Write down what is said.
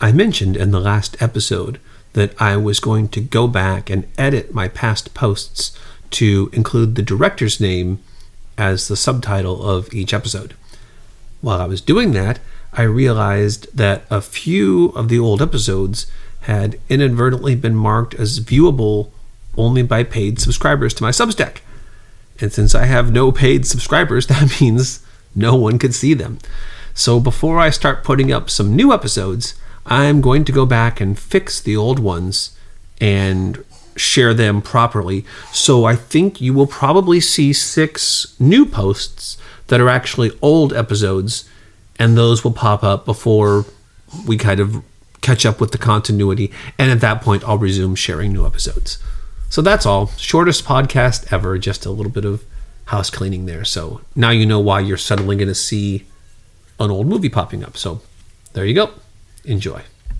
I mentioned in the last episode that I was going to go back and edit my past posts to include the director's name as the subtitle of each episode. While I was doing that, I realized that a few of the old episodes had inadvertently been marked as viewable only by paid subscribers to my Substack. And since I have no paid subscribers, that means no one could see them. So before I start putting up some new episodes, I'm going to go back and fix the old ones and share them properly. So I think you will probably see six new posts that are actually old episodes, and those will pop up before we kind of catch up with the continuity. And at that point, I'll resume sharing new episodes. So that's all. Shortest podcast ever, just a little bit of house cleaning there. So now you know why you're suddenly going to see an old movie popping up. So there you go. Enjoy.